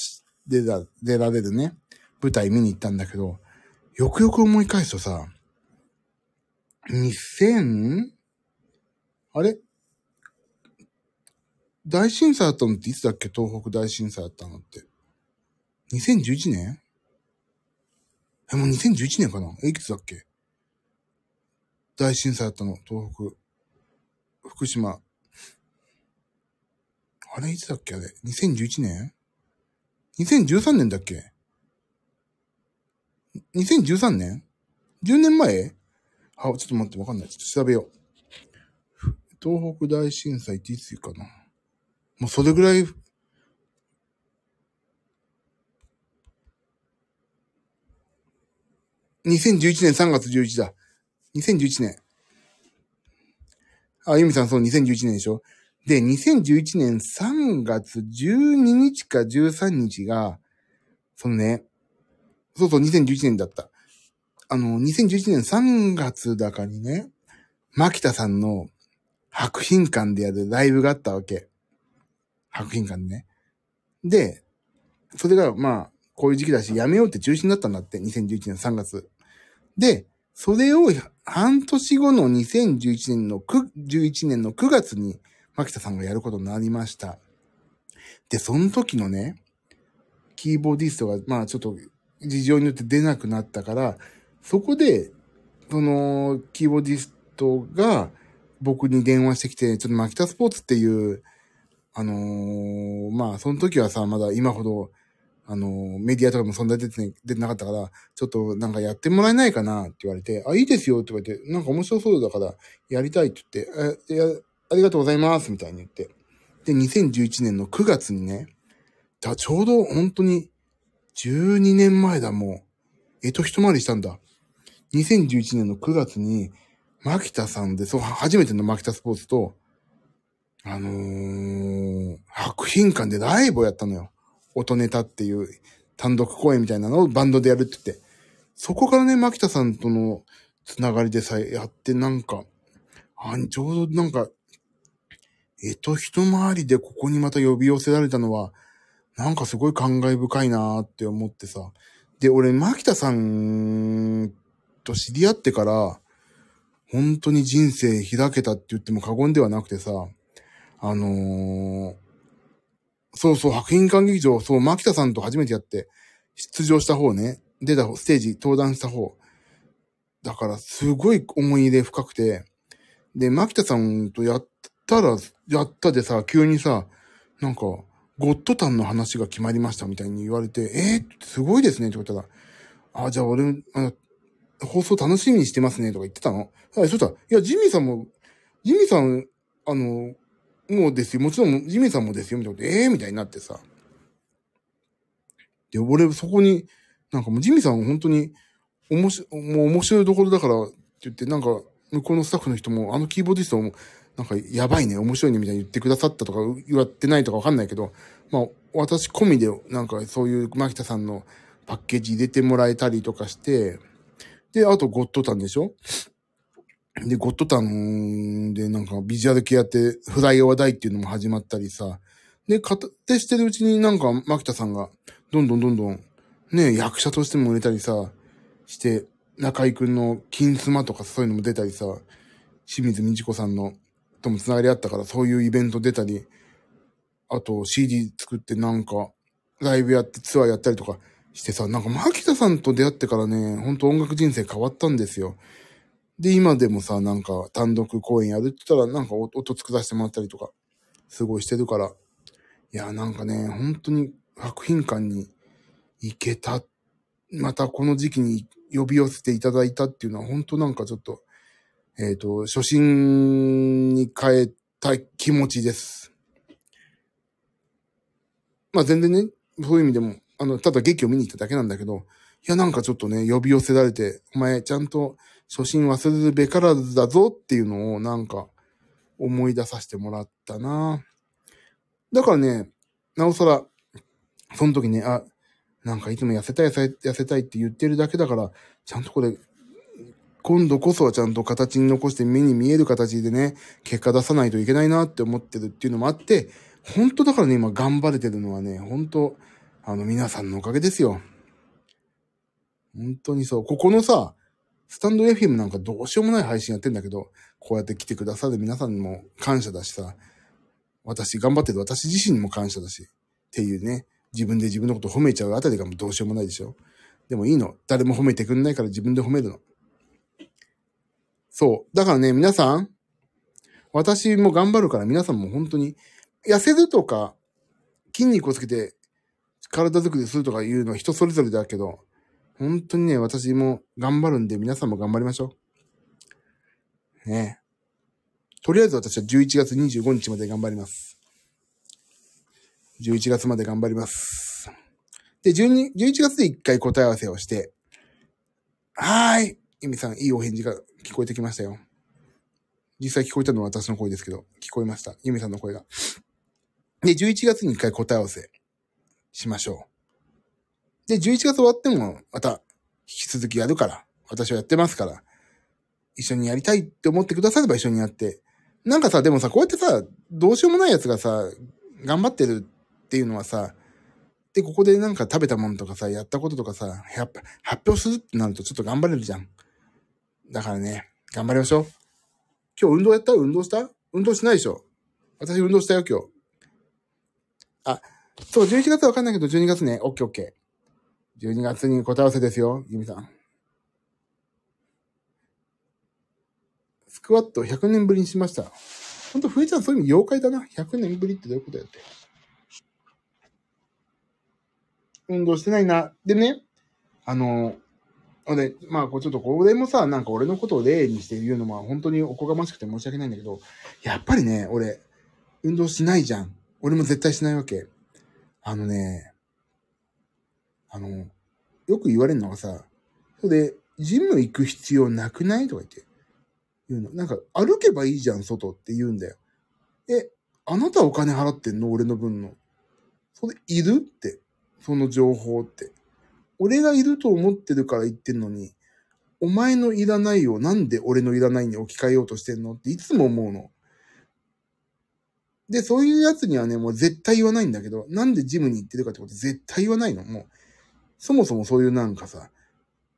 出ら、出られるね、舞台見に行ったんだけど、よくよく思い返すとさ、2000? あれ？大震災あったのっていつだっけ？東北大震災あったのって。2011年？え、もう2011年かな、いくつだっけ？大震災あったの、東北。福島。あれいつだっけあれ ?2011 年 ?2013 年だっけ ?2013 年 ?10 年前？あ、ちょっと待って、わかんない。ちょっと調べよう。東北大震災っていつかなもうそれぐらい、2011年3月11だ。2011年。あ、ゆみさんそう2011年でしょで、2011年3月12日か13日が、そのね、そうそう2011年だった。あの、2011年3月だかにね、牧田さんの白品館でやるライブがあったわけ。白品館でね。で、それが、まあ、こういう時期だし、やめようって中止になったんだって、2011年3月。で、それを半年後の2011年の9、11年の9月に、牧田さんがやることになりました。で、その時のね、キーボーディストが、まあちょっと事情によって出なくなったから、そこで、その、キーボーディストが僕に電話してきて、ちょっとマキタスポーツっていう、あのー、まあ、その時はさ、まだ今ほど、あの、メディアとかもそんな出て、出てなかったから、ちょっとなんかやってもらえないかなって言われて、あ、いいですよって言われて、なんか面白そうだから、やりたいって言って、え、や、ありがとうございますみたいに言って。で、2011年の9月にね、だちょうど本当に12年前だ、もう。えっと一回りしたんだ。2011年の9月に、牧田さんで、そう、初めての牧田スポーツと、あのー、白品館でライブをやったのよ。音ネタっていう単独公演みたいなのをバンドでやるって言って。そこからね、牧田さんとのつながりでさえやってなんか、あ、ちょうどなんか、えと、一回りでここにまた呼び寄せられたのは、なんかすごい感慨深いなーって思ってさ。で、俺、牧田さんと知り合ってから、本当に人生開けたって言っても過言ではなくてさ、あのー、そうそう、白品館劇場、そう、牧田さんと初めてやって、出場した方ね、出た方、ステージ、登壇した方。だから、すごい思い入れ深くて、で、牧田さんとやったら、やったでさ、急にさ、なんか、ゴッドタンの話が決まりましたみたいに言われて、えー、すごいですねって言ったら、あ、じゃあ俺、あ放送楽しみにしてますねとか言ってたの。はい、そしたら、いや、ジミーさんも、ジミーさん、あの、もうですよ。もちろん、ジミーさんもですよ。みたいな。ええー、みたいになってさ。で、俺、そこに、なんかもうジミーさん本当に、おもし、もう面白いところだからって言って、なんか、向こうのスタッフの人も、あのキーボーディストも、なんか、やばいね、面白いね、みたいに言ってくださったとか、言わってないとかわかんないけど、まあ、私込みで、なんか、そういう、牧田さんのパッケージ入れてもらえたりとかして、で、あとゴッドタンでしょ？で、ゴッドタンでなんかビジュアル系やって、フライオアダイっていうのも始まったりさ。で、勝手してるうちになんか、牧田さんが、どんどんどんどん、ね、役者としても売れたりさ、して、中井くんの金スマとかそういうのも出たりさ、清水美智子さんの、とも繋がりあったから、そういうイベント出たり、あと CD 作ってなんか、ライブやってツアーやったりとか、してさ、なんか、牧田さんと出会ってからね、ほんと音楽人生変わったんですよ。で、今でもさ、なんか、単独公演やるって言ったら、なんか音作らせてもらったりとか、すごいしてるから。いや、なんかね、本当に白品館に行けた。またこの時期に呼び寄せていただいたっていうのは、本当なんかちょっと、えっ、ー、と、初心に変えたい気持ちです。まあ全然ね、そういう意味でも、あの、ただ劇を見に行っただけなんだけど、いや、なんかちょっとね、呼び寄せられて、お前、ちゃんと初心忘れるべからずだぞっていうのを、なんか、思い出させてもらったなだからね、なおさら、その時ね、あ、なんかいつも痩せたい、痩せたいって言ってるだけだから、ちゃんとこれ、今度こそはちゃんと形に残して目に見える形でね、結果出さないといけないなって思ってるっていうのもあって、本当だからね、今頑張れてるのはね、本当あの皆さんのおかげですよ。本当にそう。ここのさ、スタンド FM なんかどうしようもない配信やってんだけど、こうやって来てくださる皆さんにも感謝だしさ、私頑張ってる私自身にも感謝だし、っていうね、自分で自分のこと褒めちゃうあたりがもうどうしようもないでしょ。でもいいの。誰も褒めてくんないから自分で褒めるの。そう。だからね、皆さん、私も頑張るから皆さんも本当に、痩せるとか、筋肉をつけて体作りするとかいうのは人それぞれだけど、本当にね、私も頑張るんで皆さんも頑張りましょう。ねとりあえず私は11月25日まで頑張ります。11月まで頑張ります。で、12 11月で1回答え合わせをして、はーい。ゆみさん、いいお返事が聞こえてきましたよ。実際聞こえたのは私の声ですけど、聞こえました。ゆみさんの声が。で、11月に1回答え合わせしましょう。で、11月終わっても、また、引き続きやるから、私はやってますから、一緒にやりたいって思ってくだされば一緒にやって、なんかさ、でもさ、こうやってさ、どうしようもないやつがさ、頑張ってるっていうのはさ、で、ここでなんか食べたものとかさ、やったこととかさ、やっぱ発表するってなるとちょっと頑張れるじゃん。だからね、頑張りましょう。今日運動やった？運動した？運動しないでしょ私運動したよ、今日。あ、そう、11月はわかんないけど、12月ね。オッケーオッケー。12月に答え合わせですよ、ゆみさん。スクワット100年ぶりにしました。ほんと、ふえちゃんそういう意味妖怪だな。100年ぶりってどういうことやって。運動してないな。でね、あの、で、まあ、ちょっとこれもさ、なんか俺のことを例にして言うのも本当におこがましくて申し訳ないんだけど、やっぱりね、俺、運動しないじゃん。俺も絶対しないわけ。あのね、あの、よく言われるのがさ、それで、ジム行く必要なくない？とか言って。言うの。なんか、歩けばいいじゃん、外って言うんだよ。え、あなたお金払ってんの？俺の分の。それ、いるって。その情報って。俺がいると思ってるから言ってんのに、お前のいらないをなんで俺のいらないに置き換えようとしてんの？っていつも思うの。で、そういうやつにはね、もう絶対言わないんだけど、なんでジムに行ってるかってこと絶対言わないの。もう、そもそもそういうなんかさ、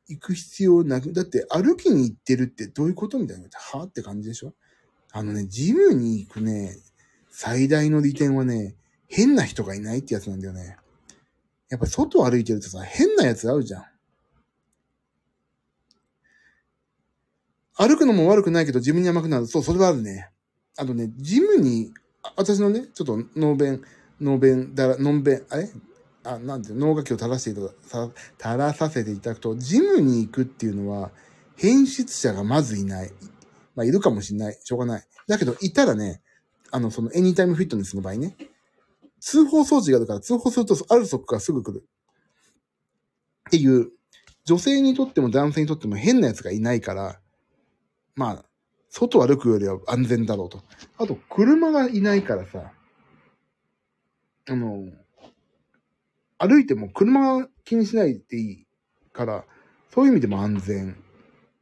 行く必要なく、だって歩きに行ってるってどういうことみたいな。はって感じでしょ？あのね、ジムに行くね、最大の利点はね、変な人がいないってやつなんだよね。やっぱ外歩いてるとさ、変なやつ会うじゃん。歩くのも悪くないけど自分に甘くなる。そう、それはあるね。あとね、ジムに私のね、ちょっと脳弁、脳弁、だら、のんべん、あれ？あ、なんて、脳書きを垂らしていただ、垂らさせていただくと、ジムに行くっていうのは、変質者がまずいない。まあ、いるかもしんない。しょうがない。だけど、いたらね、あの、その、エニタイムフィットネスの場合ね、通報装置があるから、通報すると、ある速がすぐ来る。っていう、女性にとっても男性にとっても変な奴がいないから、まあ、外歩くよりは安全だろうと。あと、車がいないからさ、あの、歩いても車が気にしないでいいから、そういう意味でも安全。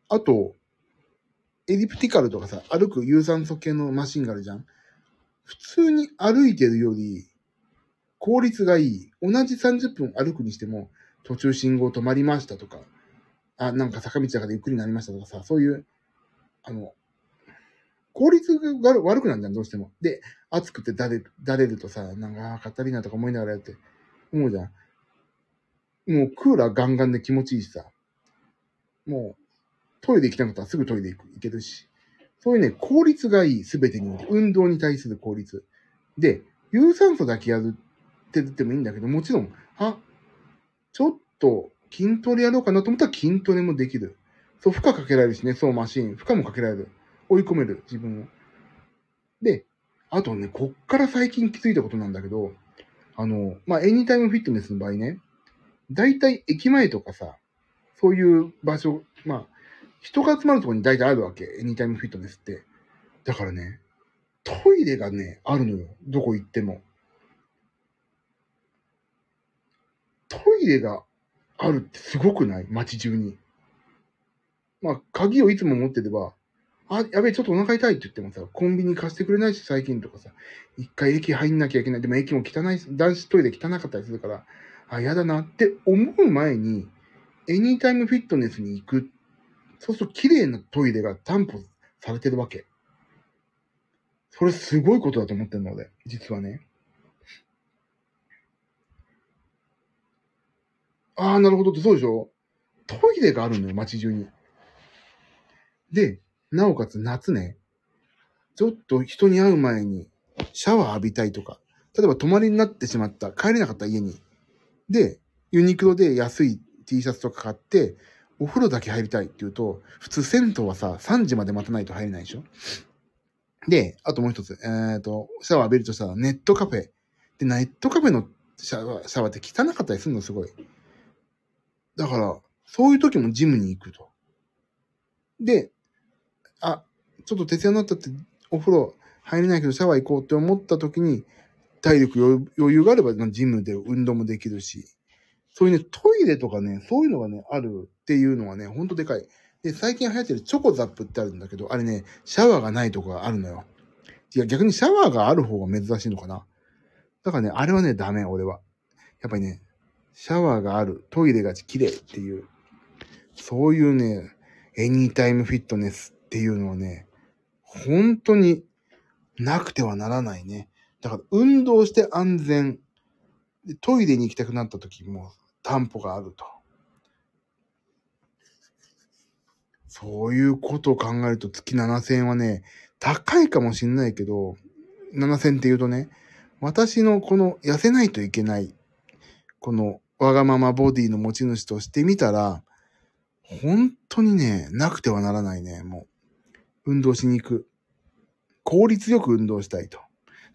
あと、エリプティカルとかさ、歩く有酸素系のマシンがあるじゃん。普通に歩いてるより、効率がいい。同じ30分歩くにしても、途中信号止まりましたとか、あ、なんか坂道だからゆっくりになりましたとかさ、そういう、あの、効率が悪くなるじゃん、どうしても。で、暑くてだれ、だれるとさ、なんか、カタリナとか思いながらやって、思うじゃん。もうクーラーガンガンで気持ちいいしさ。もう、トイレ行きたかったらすぐトイレ行く、行けるし。そういうね、効率がいい、すべてにおいて。運動に対する効率。で、有酸素だけやるって言ってもいいんだけど、もちろん、あ、ちょっと筋トレやろうかなと思ったら筋トレもできる。そう、負荷かけられるしね、そうマシン。負荷もかけられる。追い込める、自分を。で、あとね、こっから最近気づいたことなんだけど、あの、まあ、エニタイムフィットネスの場合ね、だいたい駅前とかさ、そういう場所、まあ、人が集まるところに大体あるわけ。エニタイムフィットネスって。だからね、トイレがね、あるのよ。どこ行っても。トイレがあるってすごくない？街中に。まあ、鍵をいつも持ってれば、あ、やべえ、ちょっとお腹痛いって言ってもさ、コンビニ貸してくれないし、最近とかさ、一回駅入んなきゃいけない。でも駅も汚い、男子トイレ汚かったりするから、あ、やだなって思う前に、エニータイムフィットネスに行く。そうすると綺麗なトイレが担保されてるわけ。それすごいことだと思ってるので、実はね。ああ、なるほどってそうでしょ？トイレがあるのよ、街中に。で、なおかつ夏ね、ちょっと人に会う前にシャワー浴びたいとか、例えば泊まりになってしまった、帰れなかった家に。で、ユニクロで安い T シャツとか買って、お風呂だけ入りたいって言うと、普通銭湯はさ、3時まで待たないと入れないでしょで、あともう一つ、えっ、ー、と、シャワー浴びるとしたらネットカフェ。で、ネットカフェのシャワーシャワーって汚かったりするの、すごい。だから、そういう時もジムに行くと。で、あ、ちょっと徹夜になったってお風呂入れないけどシャワー行こうって思った時に、体力余裕があれば、ジムで運動もできるし、そういうね、トイレとかね、そういうのがね、あるっていうのはね、ほんとでかい。で、最近流行ってるチョコザップってあるんだけど、あれね、シャワーがないとこがあるのよ。いや、逆にシャワーがある方が珍しいのかな。だからね、あれはね、ダメ、俺は。やっぱりね、シャワーがある、トイレが綺麗っていう、そういうね、エニータイムフィットネスっていうのはね、本当になくてはならないね。だから運動して安全。トイレに行きたくなった時も担保があると。そういうことを考えると月7000円はね、高いかもしんないけど、7000って言うとね、私のこの痩せないといけない、このわがままボディの持ち主としてみたら、本当にね、なくてはならないね、もう。運動しに行く。効率よく運動したいと。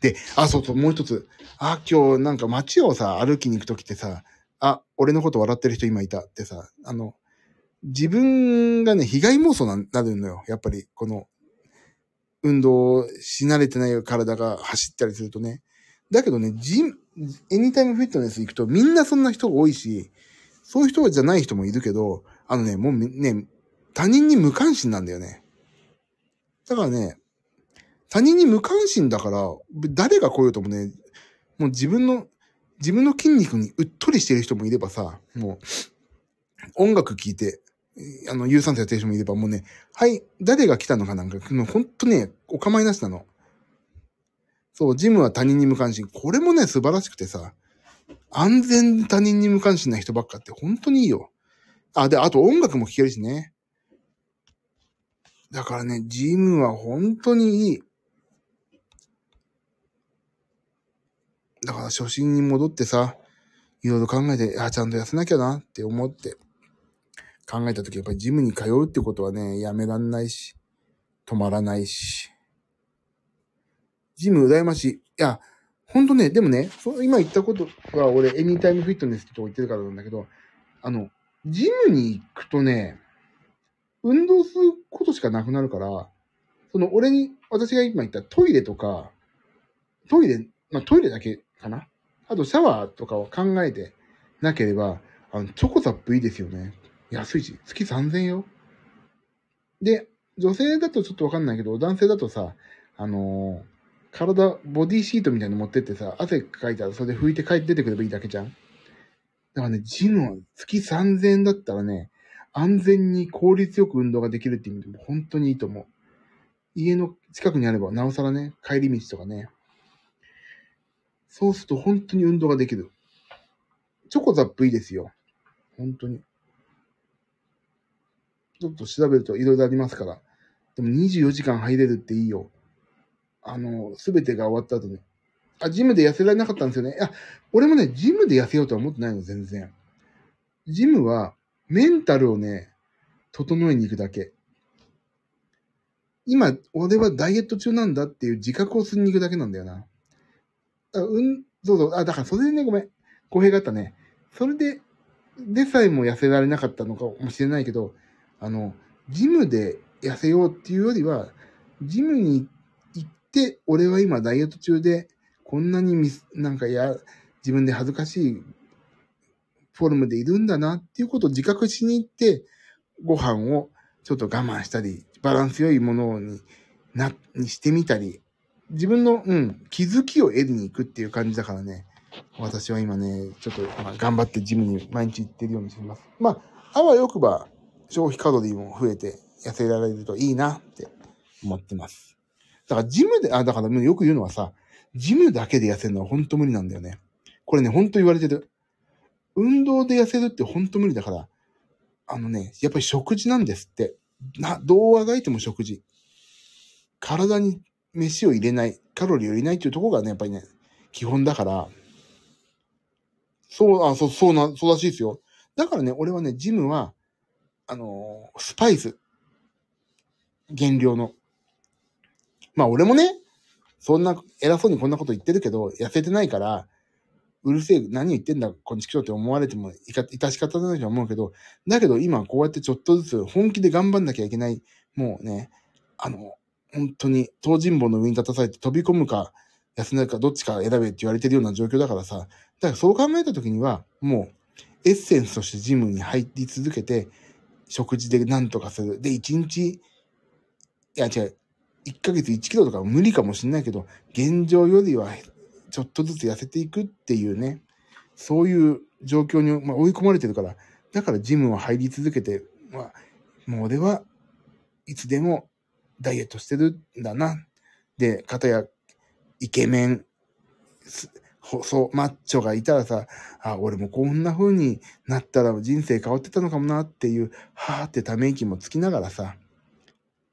で、あ、そうそう、もう一つ。あ、今日なんか街をさ、歩きに行くときってさ、あ、俺のこと笑ってる人今いたってさ、あの、自分がね、被害妄想ななるのよ。やっぱり、この、運動し慣れてない体が走ったりするとね。だけどね、ジム、エニタイムフィットネス行くとみんなそんな人が多いし、そういう人じゃない人もいるけど、あのね、もうね、他人に無関心なんだよね。だからね、他人に無関心だから、誰が来ようともね、もう自分の、自分の筋肉にうっとりしてる人もいればさ、もう、音楽聴いて、あの、有酸素やってる人もいれば、もうね、はい、誰が来たのかなんか、もうほんとね、お構いなしなの。そう、ジムは他人に無関心。これもね、素晴らしくてさ、安全他人に無関心な人ばっかって本当にいいよ。あ、で、あと音楽も聴けるしね。だからね、ジムは本当にいい。だから初心に戻ってさ、いろいろ考えて、あ、ちゃんと痩せなきゃなって思って考えたとき、やっぱりジムに通うってことはね、やめらんないし、止まらないし。ジム羨ましい。いや、ほんとね、でもね、今言ったことは俺、エニータイムフィットネスってとこ言ってるからなんだけど、あの、ジムに行くとね、運動することしかなくなるから、その俺に、私が今言ったトイレとか、トイレ、まあトイレだけかな？あとシャワーとかを考えてなければ、あの、チョコザップいいですよね。安いし、月3000よ。で、女性だとちょっとわかんないけど、男性だとさ、あのー、体、ボディシートみたいなの持ってってさ、汗かいたらそれで拭いて帰って出てくればいいだけじゃん。だからね、ジムは月3000円だったらね、安全に効率よく運動ができるって意味でも本当にいいと思う。家の近くにあれば、なおさらね、帰り道とかね、そうすると本当に運動ができる。チョコザップいいですよ。本当に。ちょっと調べると色々ありますから。でも24時間入れるっていいよ。あの、すべてが終わった後に。あ、ジムで痩せられなかったんですよね。いや、俺もね、ジムで痩せようとは思ってないの、全然。ジムは、メンタルをね、整えに行くだけ。今、俺はダイエット中なんだっていう自覚をするに行くだけなんだよな。あうん、そうそう。あ、だからそれでね、ごめん。公平があったね。それで、でさえも痩せられなかったのかもしれないけど、あの、ジムで痩せようっていうよりは、ジムに行って、俺は今ダイエット中で、こんなにミス、なんかや、自分で恥ずかしいフォルムでいるんだなっていうことを自覚しに行って、ご飯をちょっと我慢したり、バランス良いものにな、にしてみたり、自分の、うん、気づきを得に行くっていう感じだからね、私は今ね、ちょっと、まあ、頑張ってジムに毎日行ってるようにしてます。まあ、あわよくば消費カロリーも増えて痩せられるといいなって思ってます。だからジムで、あ、だからよく言うのはさ、ジムだけで痩せるのは本当無理なんだよね。これね、本当言われてる。運動で痩せるって本当無理だから、あのね、やっぱり食事なんですって。な、どうあがいても食事。体に飯を入れない、カロリーを入れないっていうところがね、やっぱりね、基本だから、そう、あ、そう、そうな、そうらしいですよ。だからね、俺はね、ジムは、あのー、スパイス。減量の。まあ俺もね、そんな偉そうにこんなこと言ってるけど、痩せてないから、うるせえ、何言ってんだ、こんちきしょって思われてもいか、いたし方ないと思うけど、だけど今こうやってちょっとずつ本気で頑張んなきゃいけない、もうね、あの、本当に、東尋坊の上に立たされて飛び込むか、休めるかどっちか選べって言われてるような状況だからさ、だからそう考えた時には、もう、エッセンスとしてジムに入り続けて、食事で何とかする。で、1日、いや違う、1ヶ月1キロとか無理かもしんないけど、現状よりはちょっとずつ痩せていくっていうね、そういう状況に、まあ、追い込まれてるから、だからジムは入り続けて、まあ、もう俺はいつでもダイエットしてるんだな。で、方やイケメン、細マッチョがいたらさ、あ、俺もこんな風になったら人生変わってたのかもなっていう、はーってため息もつきながらさ、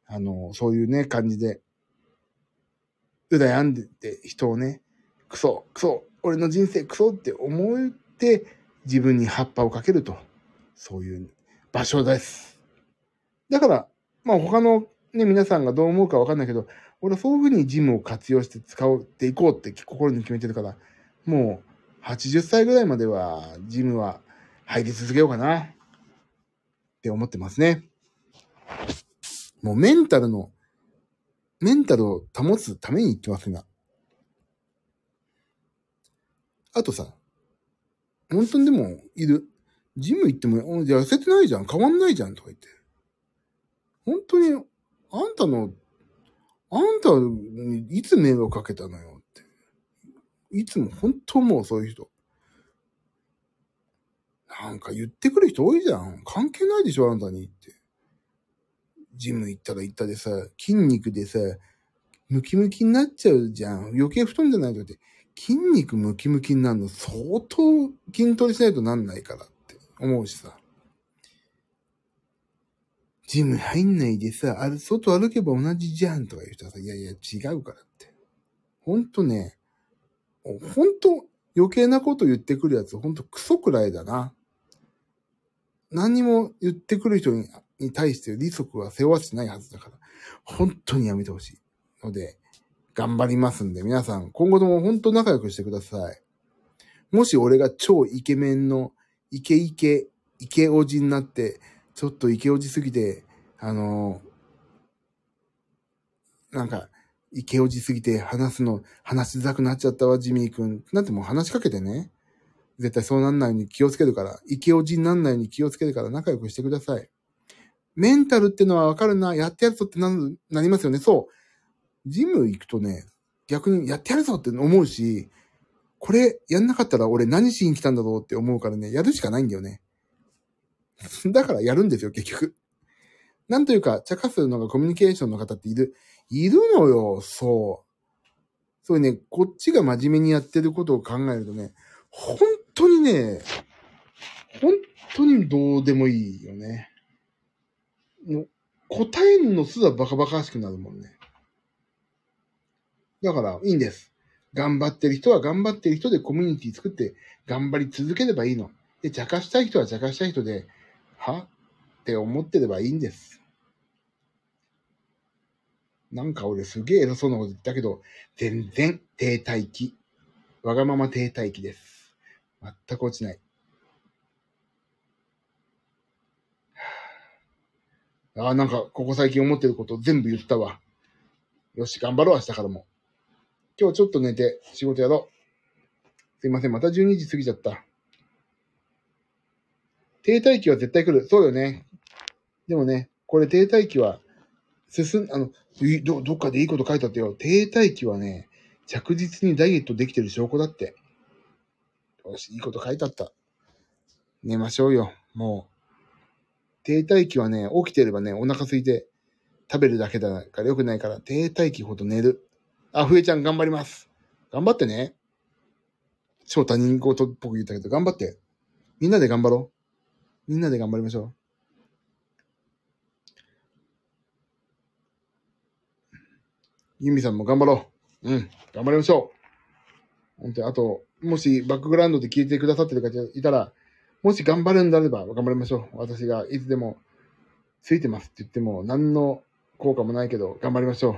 あの、そういうね、感じで、羨んでて人をね、クソ、クソ、俺の人生クソって思って自分に葉っぱをかけると、そういう場所です。だから、まあ他のね、皆さんがどう思うかわかんないけど、俺はそういうふうにジムを活用して使っていこうって心に決めてるから、もう80歳ぐらいまではジムは入り続けようかなって思ってますね。もうメンタルの、メンタルを保つために言ってますが。あとさ、本当にでもいる。ジム行っても、痩せてないじゃん、変わんないじゃんとか言って。本当に、あんたのあんたにいつ迷惑かけたのよって。いつも本当もうそういう人。なんか言ってくる人多いじゃん。関係ないでしょ、あんたにって。ジム行ったら行ったでさ、筋肉でさ、ムキムキになっちゃうじゃん。余計太んじゃないとって。筋肉ムキムキになるの相当筋トレしないとなんないからって思うしさ。ジム入んないでさ、ある、外歩けば同じじゃんとか言う人はさ、いやいや違うからって。ほんとね、ほんと余計なこと言ってくるやつ、ほんとクソくらいだな。何にも言ってくる人にに対して利息は背負わせてないはずだから、本当にやめてほしい。ので、頑張りますんで、皆さん、今後とも本当仲良くしてください。もし俺が超イケメンのイケイケ、イケおじになって、ちょっとイケオジすぎて、あのなんか、イケオジすぎて話すの、話しづらくなっちゃったわ、ジミー君。なんてもう話しかけてね。絶対そうなんないように気をつけるから、イケオジになんないように気をつけるから仲良くしてください。メンタルってのはわかるな、やってやるぞってななりますよね。そう。ジム行くとね、逆にやってやるぞって思うし、これやんなかったら俺何しに来たんだろうって思うからね、やるしかないんだよね。だからやるんですよ、結局。なんというか、茶化すのがコミュニケーションの方っている、いるのよ、そう。そうね、こっちが真面目にやってることを考えるとね、本当にね、本当にどうでもいいよね。もう答えるのすらバカバカしくなるもんね。だから、いいんです。頑張ってる人は頑張ってる人でコミュニティ作って頑張り続ければいいの。で、茶化したい人は茶化したい人で、は？って思ってればいいんです。なんか俺すげえ偉そうなこと言ったけど、全然停滞期。わがまま停滞期です。全く落ちない。ああ、なんか、ここ最近思ってること全部言ったわ。よし、頑張ろう、明日からも。今日ちょっと寝て仕事やろう。すいません、また12時過ぎちゃった。停滞期は絶対来る。そうよね。でもね、これ停滞期は、進ん、あの、ど、どっかでいいこと書いてあったよ。停滞期はね、着実にダイエットできてる証拠だって。よし、いいこと書いてあった。寝ましょうよ。もう。停滞期はね、起きてればね、お腹空いて食べるだけだから良くないから、停滞期ほど寝る。あ、ふえちゃん頑張ります。頑張ってね。超他人事っぽく言ったけど、頑張って。みんなで頑張ろう。みんなで頑張りましょう。ゆみさんも頑張ろう。うん。頑張りましょう。本当に、あと、もしバックグラウンドで聞いてくださってる方いたら、もし頑張るんであれば頑張りましょう。私がいつでもついてますって言っても何の効果もないけど頑張りましょう。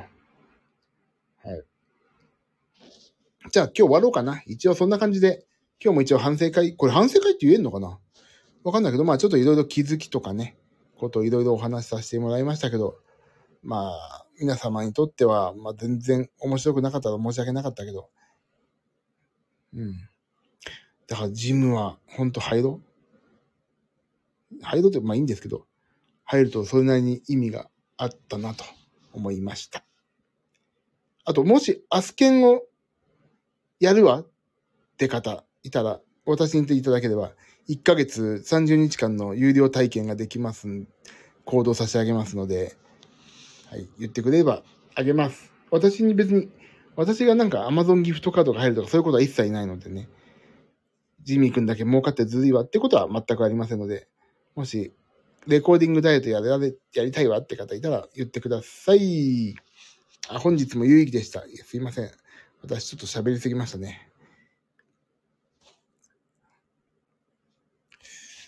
はい。じゃあ今日終わろうかな。一応そんな感じで、今日も一応反省会、これ反省会って言えんのかな？わかんないけど、まあちょっといろいろ気づきとかね、ことをいろいろお話しさせてもらいましたけど、まあ皆様にとっては、まあ全然面白くなかったら申し訳なかったけど、うん。だからジムは本当入ろう。入ろうってまあいいんですけど、入るとそれなりに意味があったなと思いました。あと、もしアスケンをやるわって方いたら、私に言っていただければ、1ヶ月30日間の有料体験ができます、行動差し上げますので、はい、言ってくれればあげます。私に別に、私がなんか Amazon ギフトカードが入るとかそういうことは一切ないのでね、ジミー君だけ儲かってずるいわってことは全くありませんので、もし、レコーディングダイエットやられ、やりたいわって方いたら言ってください。あ、本日も有意義でした。すいません。私ちょっと喋りすぎましたね。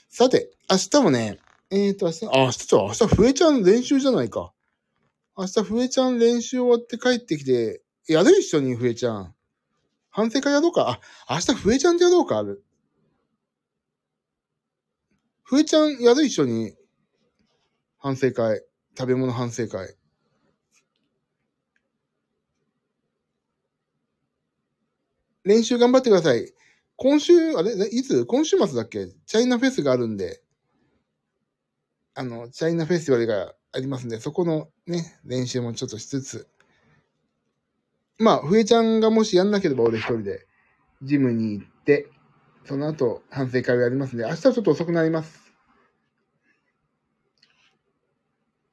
さて、明日もね、えーと、明日、あ、明日、明日、ふえちゃん練習じゃないか。明日、ふえちゃん練習終わって帰ってきて、やる一緒に、ふえちゃん。反省会やろうか？あ、明日、ふえちゃんとやろうか、ある。ふえちゃんやる一緒に、反省会。食べ物反省会。練習頑張ってください。今週、あれ？いつ？今週末だっけ？チャイナフェスがあるんで、あの、チャイナフェスティバルがありますんで、そこのね、練習もちょっとしつつ、まあ、ふえちゃんがもしやんなければ俺一人で、ジムに行って、その後、反省会をやりますんで、明日はちょっと遅くなります。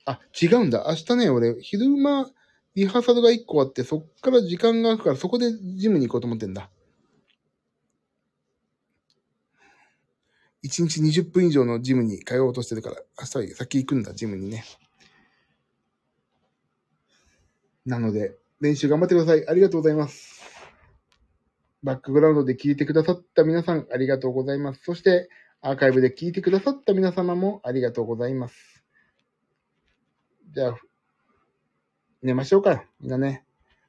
あ、違うんだ。明日ね、俺、昼間、リハーサルが1個あって、そっから時間が空くから、そこでジムに行こうと思ってんだ。1日20分以上のジムに通おうとしてるから、明日は先行くんだ、ジムにね。なので、練習頑張ってください。ありがとうございます。バックグラウンドで聞いてくださった皆さん、ありがとうございます。そして、アーカイブで聞いてくださった皆様もありがとうございます。じゃあ、寝ましょうか。みんなね。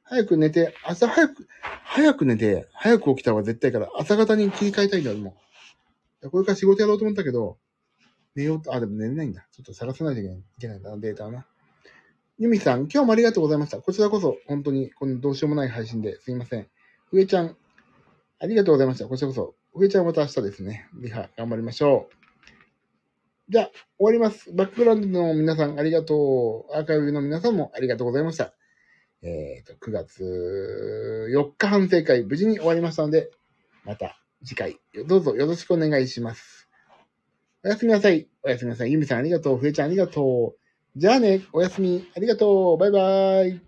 早く寝て、朝早く、早く寝て、早く起きた方が絶対から、朝方に切り替えたいんだ、もう。これから仕事やろうと思ったけど、寝ようと、あ、でも寝れないんだ。ちょっと探さないといけないんだな、データはな。ゆみさん、今日もありがとうございました。こちらこそ、本当に、このどうしようもない配信ですいません。うえちゃん、ありがとうございました。こちらこそ。うえちゃんまた明日ですね。リハ、頑張りましょう。じゃあ、終わります。バックグラウンドの皆さん、ありがとう。アーカイブの皆さんもありがとうございました。えっ、と、9月4日反省会、無事に終わりましたので、また次回、どうぞよろしくお願いします。おやすみなさい。おやすみなさい。ゆみさんありがとう。ふえちゃんありがとう。じゃあね、おやすみ。ありがとう。バイバイ。